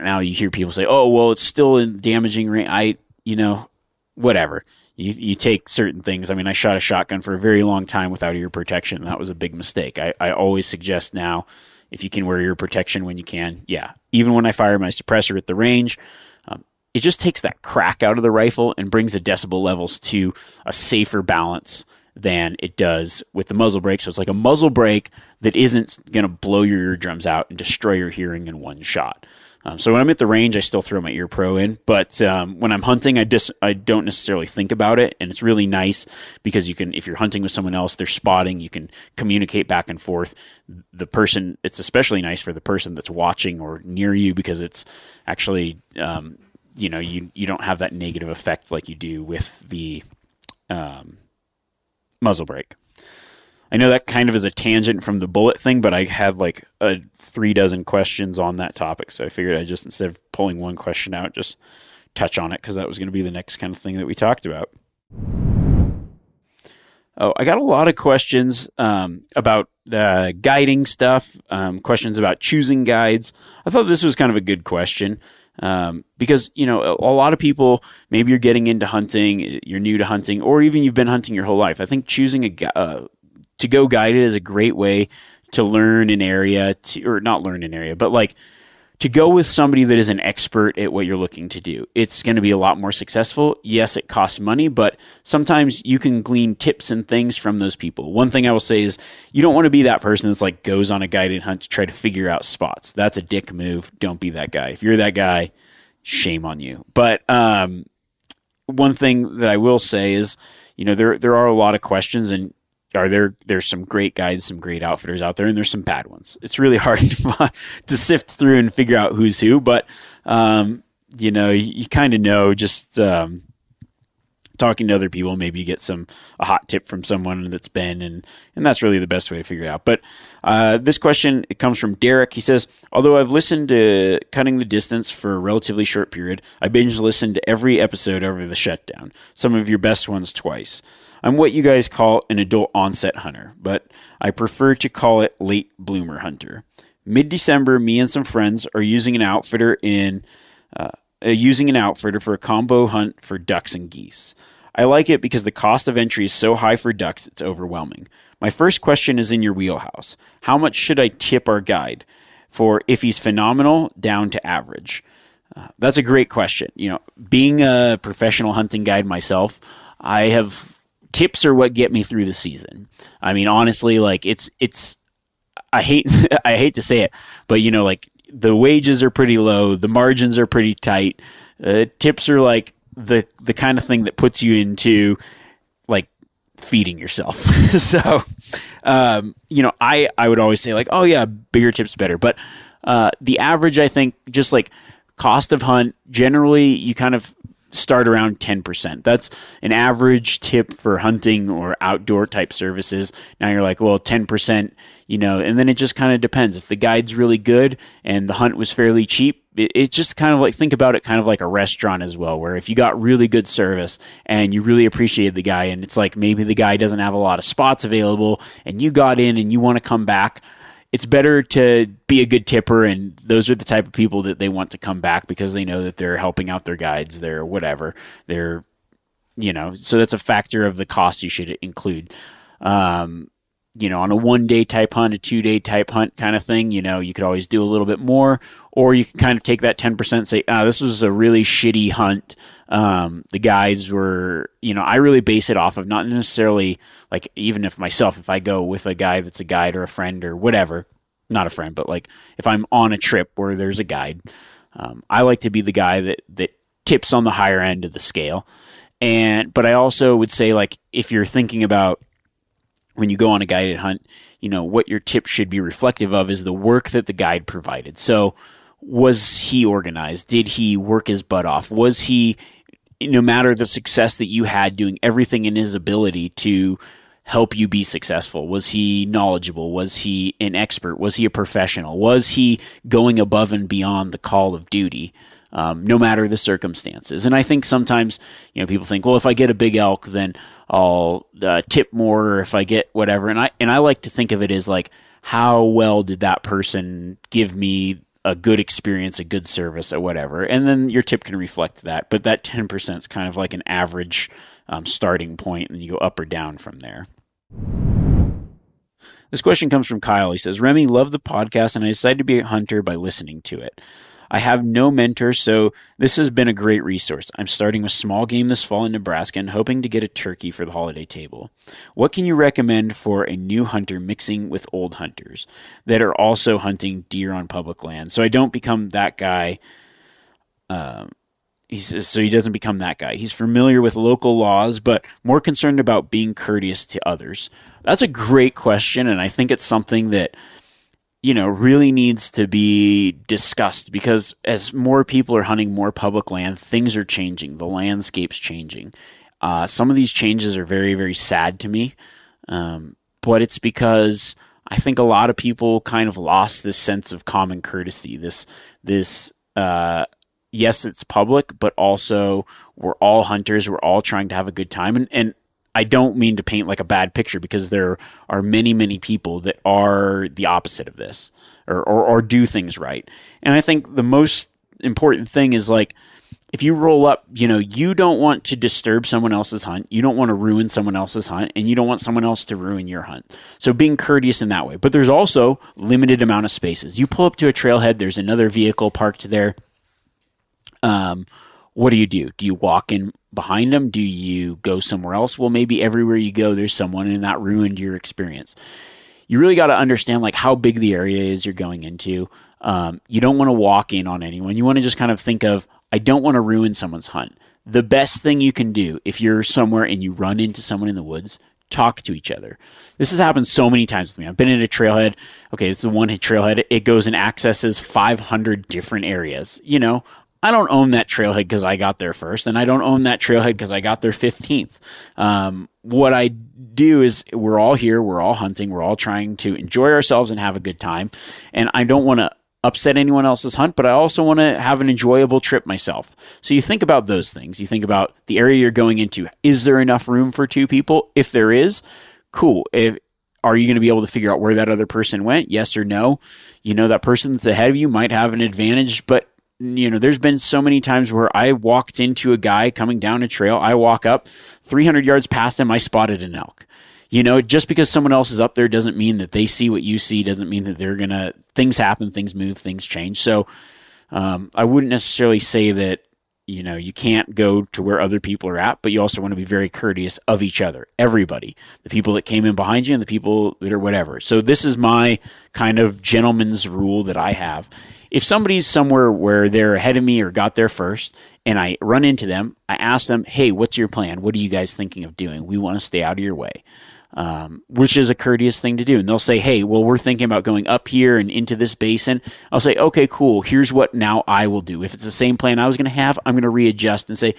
Now you hear people say, "Oh, well, it's still in damaging range." I you know, whatever. You, you take certain things. I mean, I shot a shotgun for a very long time without ear protection. that was a big mistake. I, I always suggest now, if you can wear ear protection when you can, yeah. Even when I fire my suppressor at the range, um, it just takes that crack out of the rifle and brings the decibel levels to a safer balance than it does with the muzzle brake. So it's like a muzzle brake that isn't going to blow your eardrums out and destroy your hearing in one shot. Um, so when I'm at the range, I still throw my ear pro in, but um, when I'm hunting, I just I don't necessarily think about it, and it's really nice because you can, if you're hunting with someone else, they're spotting, you can communicate back and forth. The person, it's especially nice for the person that's watching or near you because it's actually, um, you know, you you don't have that negative effect like you do with the um, muzzle brake. I know that kind of is a tangent from the bullet thing, but I have like a three dozen questions on that topic. So I figured I just, instead of pulling one question out, just touch on it because that was going to be the next kind of thing that we talked about. Oh, I got a lot of questions um, about uh, guiding stuff, um, questions about choosing guides. I thought this was kind of a good question um, because you know a, a, lot of people maybe you're getting into hunting, you're new to hunting, or even you've been hunting your whole life. I think choosing a uh, to go guided is a great way to learn an area to, or not learn an area, but like to go with somebody that is an expert at what you're looking to do. It's going to be a lot more successful. Yes, it costs money, but sometimes you can glean tips and things from those people. One thing I will say is you don't want to be that person that's like goes on a guided hunt to try to figure out spots. That's a dick move. Don't be that guy. If you're that guy, shame on you. But um, one thing that I will say is, you know, there there are a lot of questions and are there there's some great guides some great outfitters out there and there's some bad ones. It's really *laughs* hard to, to sift through and figure out who's who but um, you know you, you kind of know just um, talking to other people maybe you get some a hot tip from someone that's been and and that's really the best way to figure it out. But uh, this question it comes from derek. He says although i've listened to cutting the distance for a relatively short period i binge listened to every episode over the shutdown some of your best ones twice I'm what you guys call an adult onset hunter, but I prefer to call it late bloomer hunter. Mid December, me and some friends are using an outfitter in uh, uh, using an outfitter for a combo hunt for ducks and geese. I like it because the cost of entry is so high for ducks, it's overwhelming. My first question is in your wheelhouse. How much should I tip our guide for if he's phenomenal down to average? Uh, that's a great question. You know, being a professional hunting guide myself, I have tips are what get me through the season. I mean, honestly, like it's it's I hate *laughs* I hate to say it, but you know, like the wages are pretty low, the margins are pretty tight. Uh, tips are like the the kind of thing that puts you into like feeding yourself. *laughs* so, um, you know, I I would always say like, oh yeah, bigger tips better, but uh, the average, I think, just like cost of hunt, generally you kind of start around 10%. That's an average tip for hunting or outdoor type services. Now you're like, well, 10%, you know, and then it just kind of depends. If the guide's really good and the hunt was fairly cheap, it, it's just kind of like, think about it kind of like a restaurant as well, where if you got really good service and you really appreciated the guy, and it's like maybe the guy doesn't have a lot of spots available and you got in and you want to come back it's better to be a good tipper and those are the type of people that they want to come back because they know that they're helping out their guides they're whatever they're you know so that's a factor of the cost you should include. Um, you know on a one day type hunt a two day type hunt kind of thing you know you could always do a little bit more or you can kind of take that 10% and say oh this was a really shitty hunt. Um, the guides were you know i really base it off of not necessarily like even if myself if i go with a guy that's a guide or a friend or whatever not a friend but like if i'm on a trip where there's a guide um, i like to be the guy that that tips on the higher end of the scale. And but i also would say like if you're thinking about when you go on a guided hunt you know what your tip should be reflective of is the work that the guide provided so was he organized did he work his butt off was he no matter the success that you had doing everything in his ability to help you be successful? Was he knowledgeable? Was he an expert? Was he a professional? Was he going above and beyond the call of duty? Um, no matter the circumstances. And I think sometimes, you know, people think, well, if I get a big elk, then I'll uh, tip more, or if I get whatever. And I and I like to think of it as like, how well did that person give me a good experience, a good service, or whatever. And then your tip can reflect that. But that 10% is kind of like an average um, starting point, and you go up or down from there. This question comes from Kyle. He says, Remi, love the podcast, and I decided to be a hunter by listening to it. I have no mentor, so this has been a great resource. I'm starting a small game this fall in Nebraska and hoping to get a turkey for the holiday table. What can you recommend for a new hunter mixing with old hunters that are also hunting deer on public land so I don't become that guy? Um, he says, so he doesn't become that guy. He's familiar with local laws, but more concerned about being courteous to others. That's a great question, and I think it's something that you know, really needs to be discussed because as more people are hunting more public land, things are changing. The landscape's changing. Uh, some of these changes are very, very sad to me, um, but it's because I think a lot of people kind of lost this sense of common courtesy. This, this, uh, yes, it's public, but also we're all hunters. We're all trying to have a good time, and and I don't mean to paint like a bad picture because there are many, many people that are the opposite of this or, or, or do things right. And I think the most important thing is like, if you roll up, you know, you don't want to disturb someone else's hunt. You don't want to ruin someone else's hunt and you don't want someone else to ruin your hunt. So being courteous in that way. But there's also limited amount of spaces. You pull up to a trailhead, there's another vehicle parked there. Um, what do you do? Do you walk in behind them? Do you go somewhere else? Well, maybe everywhere you go, there's someone, and that ruined your experience. You really got to understand like how big the area is you're going into. Um, you don't want to walk in on anyone. You want to just kind of think of, I don't want to ruin someone's hunt. The best thing you can do if you're somewhere and you run into someone in the woods, talk to each other. This has happened so many times with me. I've been in a trailhead. Okay, it's the one trailhead. It goes and accesses 500 different areas. You know, I don't own that trailhead because I got there first, and I don't own that trailhead because I got there 15th. Um, what I do is we're all here, we're all hunting, we're all trying to enjoy ourselves and have a good time. And I don't want to upset anyone else's hunt, but I also want to have an enjoyable trip myself. So you think about those things. You think about the area you're going into. Is there enough room for two people? If there is, cool. If are you going to be able to figure out where that other person went? Yes or no? You know that person that's ahead of you might have an advantage, but you know, there's been so many times where I walked into a guy coming down a trail. I walk up 300 yards past him, I spotted an elk. You know, just because someone else is up there doesn't mean that they see what you see, doesn't mean that they're going to, things happen, things move, things change. So um, I wouldn't necessarily say that, you know, you can't go to where other people are at, but you also want to be very courteous of each other, everybody, the people that came in behind you and the people that are whatever. So this is my kind of gentleman's rule that I have if somebody's somewhere where they're ahead of me or got there first and I run into them, I ask them, hey, what's your plan? What are you guys thinking of doing? We want to stay out of your way. Um, which is a courteous thing to do. And they'll say, hey, well, we're thinking about going up here and into this basin. I'll say, okay, cool. Here's what now I will do. If it's the same plan I was going to have, I'm going to readjust and say,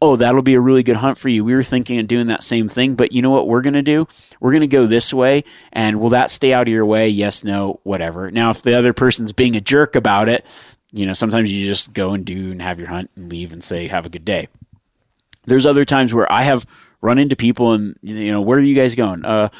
oh, that'll be a really good hunt for you. We were thinking of doing that same thing, but you know what we're going to do? We're going to go this way, and will that stay out of your way? Yes, no, whatever. Now, if the other person's being a jerk about it, you know, sometimes you just go and do and have your hunt and leave and say, have a good day. There's other times where I have run into people and you know where are you guys going? Uh,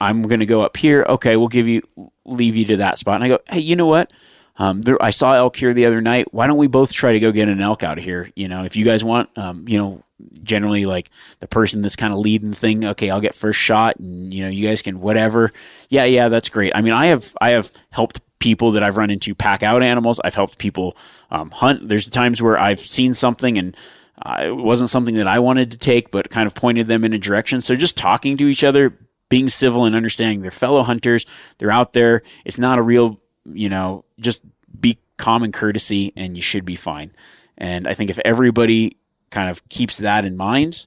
I'm going to go up here. Okay, we'll give you leave you to that spot. And I go, hey, you know what? Um, there, I saw elk here the other night. Why don't we both try to go get an elk out of here? You know, if you guys want, um, you know, generally like the person that's kind of leading the thing. Okay, I'll get first shot, and you know, you guys can whatever. Yeah, yeah, that's great. I mean, I have I have helped people that I've run into pack out animals. I've helped people um, hunt. There's times where I've seen something and uh, it wasn't something that I wanted to take, but kind of pointed them in a direction. So just talking to each other, being civil and understanding they're fellow hunters, they're out there. It's not a real, you know, just be common courtesy and you should be fine. And I think if everybody kind of keeps that in mind,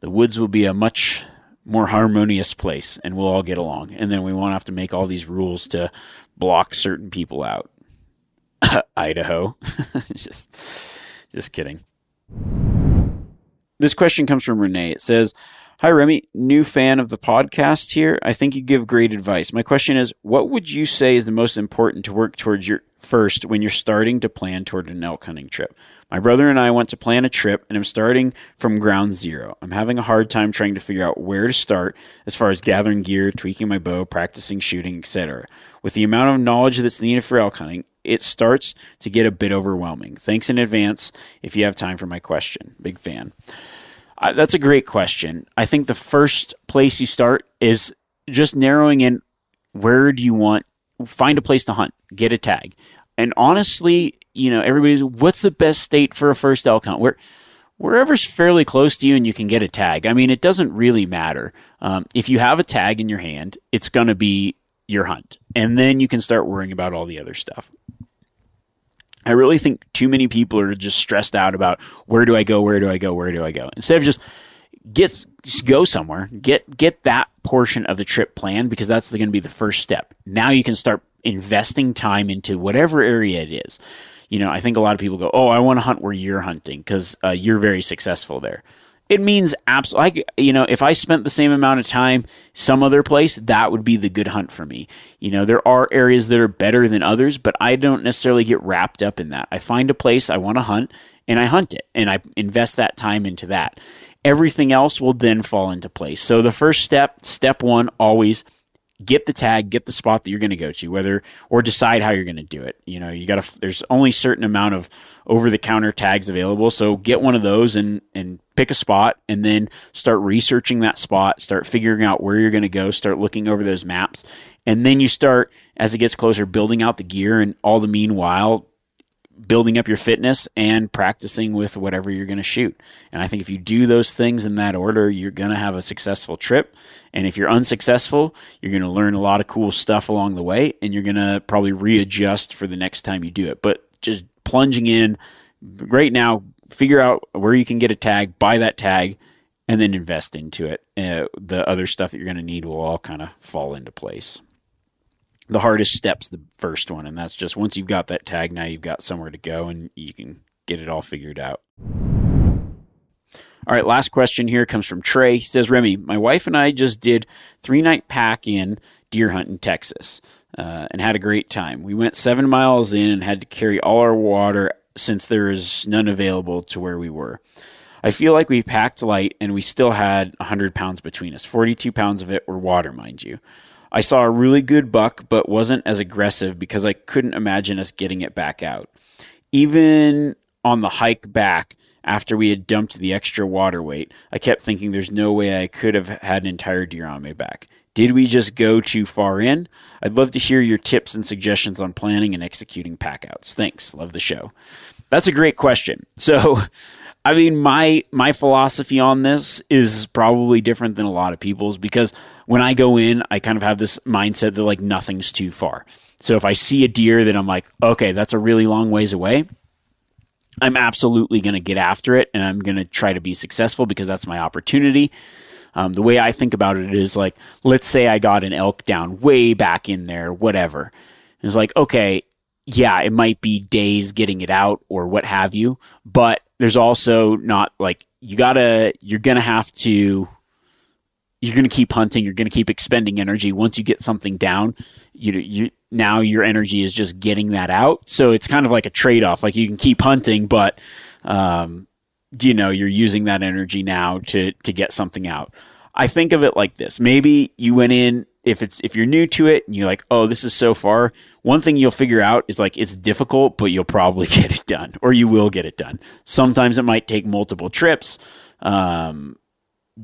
the woods will be a much more harmonious place and we'll all get along. And then we won't have to make all these rules to block certain people out. *laughs* Idaho. *laughs* just just kidding. This question comes from Renee. It says, Hi, Remi, new fan of the podcast here. I think you give great advice. My question is, what would you say is the most important to work towards your first when you're starting to plan toward an elk hunting trip? My brother and I want to plan a trip, and I'm starting from ground zero. I'm having a hard time trying to figure out where to start as far as gathering gear, tweaking my bow, practicing shooting, etc. With the amount of knowledge that's needed for elk hunting, it starts to get a bit overwhelming. Thanks in advance if you have time for my question. Big fan. Uh, that's a great question. I think the first place you start is just narrowing in where do you want find a place to hunt, get a tag. And honestly, you know, everybody's what's the best state for a first elk hunt? Where wherever's fairly close to you and you can get a tag. I mean, it doesn't really matter. Um, if you have a tag in your hand, it's going to be your hunt, and then you can start worrying about all the other stuff. I really think too many people are just stressed out about where do I go, where do I go, where do I go, instead of just get go somewhere, get get that portion of the trip planned because that's going to be the first step. Now you can start investing time into whatever area it is. You know, I think a lot of people go, "Oh, I want to hunt where you're hunting because uh, you're very successful there." it means absolutely like you know if i spent the same amount of time some other place that would be the good hunt for me you know there are areas that are better than others but i don't necessarily get wrapped up in that i find a place i want to hunt and i hunt it and i invest that time into that everything else will then fall into place so the first step step one always get the tag, get the spot that you're going to go to, whether or decide how you're going to do it. You know, you got to. There's only certain amount of over the counter tags available, so get one of those and and pick a spot, and then start researching that spot, start figuring out where you're going to go, start looking over those maps, and then you start as it gets closer building out the gear, and all the meanwhile building up your fitness and practicing with whatever you're going to shoot. And I think if you do those things in that order, you're going to have a successful trip. And if you're unsuccessful, you're going to learn a lot of cool stuff along the way and you're going to probably readjust for the next time you do it. But just plunging in right now, figure out where you can get a tag, buy that tag, and then invest into it. Uh, the other stuff that you're going to need will all kind of fall into place the hardest step's the first one, and that's just once you've got that tag, now you've got somewhere to go and you can get it all figured out. All right, last question here comes from Trey. He says, Remi, my wife and I just did three night pack in deer hunt in Texas uh, and had a great time. We went seven miles in and had to carry all our water since there is none available to where we were. I feel like we packed light and we still had 100 pounds between us. 42 pounds of it were water, mind you. I saw a really good buck, but wasn't as aggressive because I couldn't imagine us getting it back out. Even on the hike back, after we had dumped the extra water weight, I kept thinking there's no way I could have had an entire deer on my back. Did we just go too far in? I'd love to hear your tips and suggestions on planning and executing packouts. Thanks. Love the show. That's a great question. So, I mean, my my philosophy on this is probably different than a lot of people's because when I go in, I kind of have this mindset that like nothing's too far. So if I see a deer that I'm like, okay, that's a really long ways away, I'm absolutely going to get after it and I'm going to try to be successful because that's my opportunity. Um, the way I think about it is like, let's say I got an elk down way back in there, whatever. It's like, okay, yeah, it might be days getting it out or what have you, but there's also not like you gotta, you're gonna have to, you're gonna keep hunting, you're gonna keep expending energy. Once you get something down, you you now your energy is just getting that out. So it's kind of like a trade off. Like you can keep hunting, but um, you know you're using that energy now to to get something out. I think of it like this. Maybe you went in if it's if you're new to it and you're like, "Oh, this is so far." One thing you'll figure out is like it's difficult, but you'll probably *laughs* get it done or you will get it done. Sometimes it might take multiple trips. Um,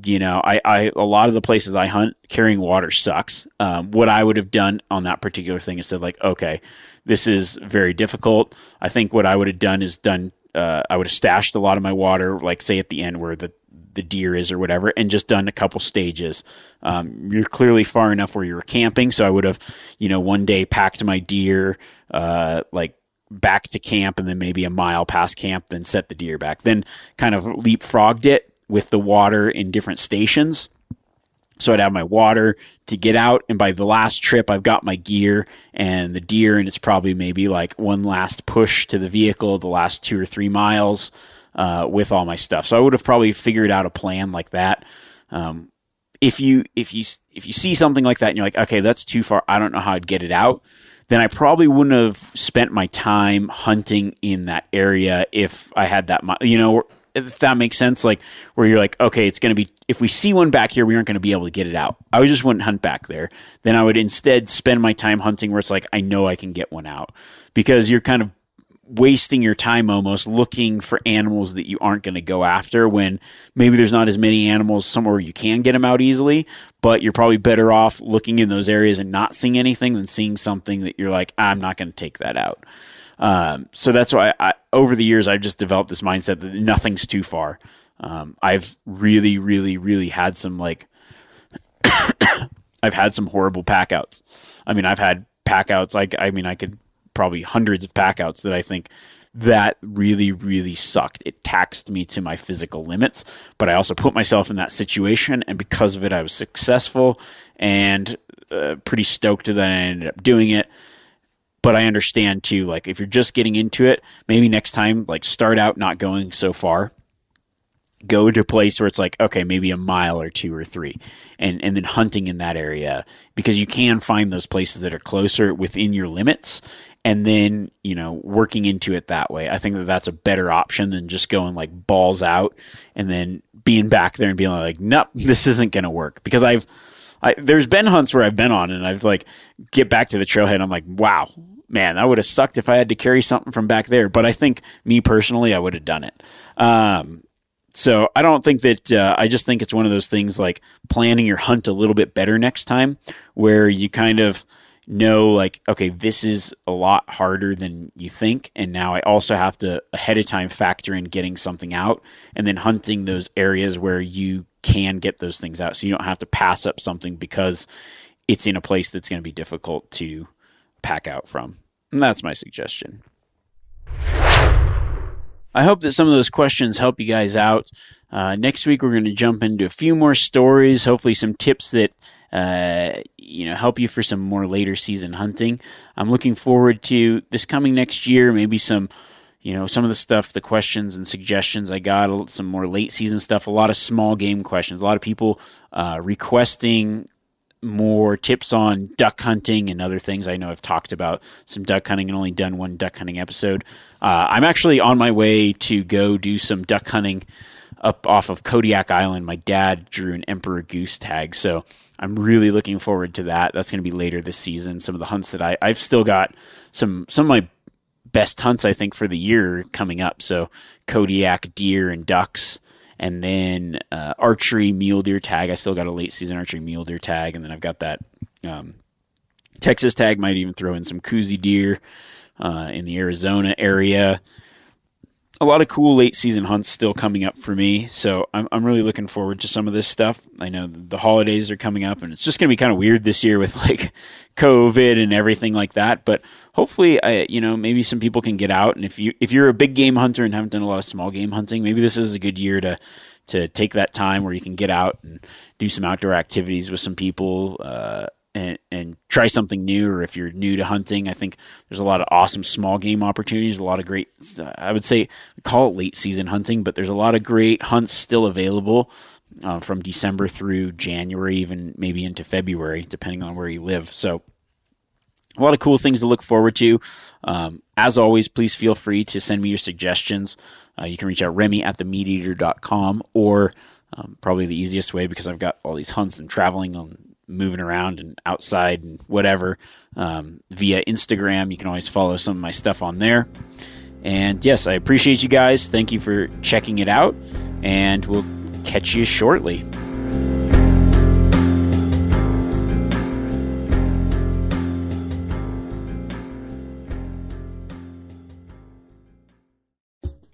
you know, I, I a lot of the places I hunt carrying water sucks. Um, what I would have done on that particular thing is said like, okay, this is very difficult. I think what I would have done is done. Uh, I would have stashed a lot of my water, like say at the end where the the deer is or whatever, and just done a couple stages. Um, you're clearly far enough where you're camping, so I would have, you know, one day packed my deer, uh, like back to camp, and then maybe a mile past camp, then set the deer back, then kind of leapfrogged it with the water in different stations. So I'd have my water to get out, and by the last trip, I've got my gear and the deer, and it's probably maybe like one last push to the vehicle, the last two or three miles uh, with all my stuff. So I would have probably figured out a plan like that. Um, if you if you if you see something like that and you're like, okay, that's too far, I don't know how I'd get it out, then I probably wouldn't have spent my time hunting in that area if I had that, you know, if that makes sense. Like where you're like, okay, it's going to be if we see one back here, we aren't going to be able to get it out. I just wouldn't hunt back there. Then I would instead spend my time hunting where it's like I know I can get one out because you're kind of wasting your time almost looking for animals that you aren't going to go after when maybe there's not as many animals somewhere where you can get them out easily, but you're probably better off looking in those areas and not seeing anything than seeing something that you're like, I'm not going to take that out. Um, so that's why I, over the years I've just developed this mindset that nothing's too far. Um, I've really, really, really had some like *coughs* I've had some horrible packouts. I mean, I've had packouts like I mean, I could probably hundreds of packouts that I think that really, really sucked. It taxed me to my physical limits, but I also put myself in that situation, and because of it, I was successful and uh, pretty stoked that I ended up doing it. But I understand too, like if you're just getting into it, maybe next time, like start out not going so far. Go to a place where it's like okay maybe a mile or two or three and and then hunting in that area because you can find those places that are closer within your limits and then you know working into it that way. I think that that's a better option than just going like balls out and then being back there and being like nope this isn't going to work. Because i've I, there's been hunts where i've been on and i've like get back to the trailhead. I'm like wow man that would have sucked if i had to carry something from back there. But i think me personally i would have done it. Um, so I don't think that uh, I just think it's one of those things like planning your hunt a little bit better next time, where you kind of know like okay this is a lot harder than you think. And now i also have to ahead of time factor in getting something out and then hunting those areas where you can get those things out so you don't have to pass up something because it's in a place that's going to be difficult to pack out from and that's my suggestion I hope that some of those questions help you guys out. Uh, next week, we're going to jump into a few more stories, hopefully, some tips that uh, you know help you for some more later season hunting. I'm looking forward to this coming next year. Maybe some, you know, some of the stuff, the questions and suggestions I got, some more late season stuff. A lot of small game questions. A lot of people uh, requesting more tips on duck hunting and other things. I know I've talked about some duck hunting and only done one duck hunting episode. Uh, I'm actually on my way to go do some duck hunting up off of Kodiak Island. My dad drew an emperor goose tag, so I'm really looking forward to that. That's going to be later this season. Some of the hunts that I I've still got some some of my best hunts I think for the year coming up. So Kodiak deer and ducks and then uh, archery mule deer tag. I still got a late season archery mule deer tag, and then I've got that um, Texas tag. Might even throw in some Coues deer uh, in the Arizona area. A lot of cool late season hunts still coming up for me, so I'm, I'm really looking forward to some of this stuff. I know the holidays are coming up, and it's just going to be kind of weird this year with *laughs* like COVID and everything like that. But hopefully, I, you know, maybe some people can get out. And if you if you're a big game hunter and haven't done a lot of small game hunting, maybe this is a good year to to take that time where you can get out and do some outdoor activities with some people. Uh, and, and, try something new, or if you're new to hunting, I think there's a lot of awesome small game opportunities. A lot of great, I would say, call it late season hunting, but there's a lot of great hunts still available uh, from December through January, even maybe into February, depending on where you live. So a lot of cool things to look forward to. Um, as always, please feel free to send me your suggestions. Uh, you can reach out Remy at themeateater.com or um, probably the easiest way because I've got all these hunts and traveling on moving around and outside and whatever um, via Instagram. You can always follow some of my stuff on there. And yes, I appreciate you guys. Thank you for checking it out, and we'll catch you shortly.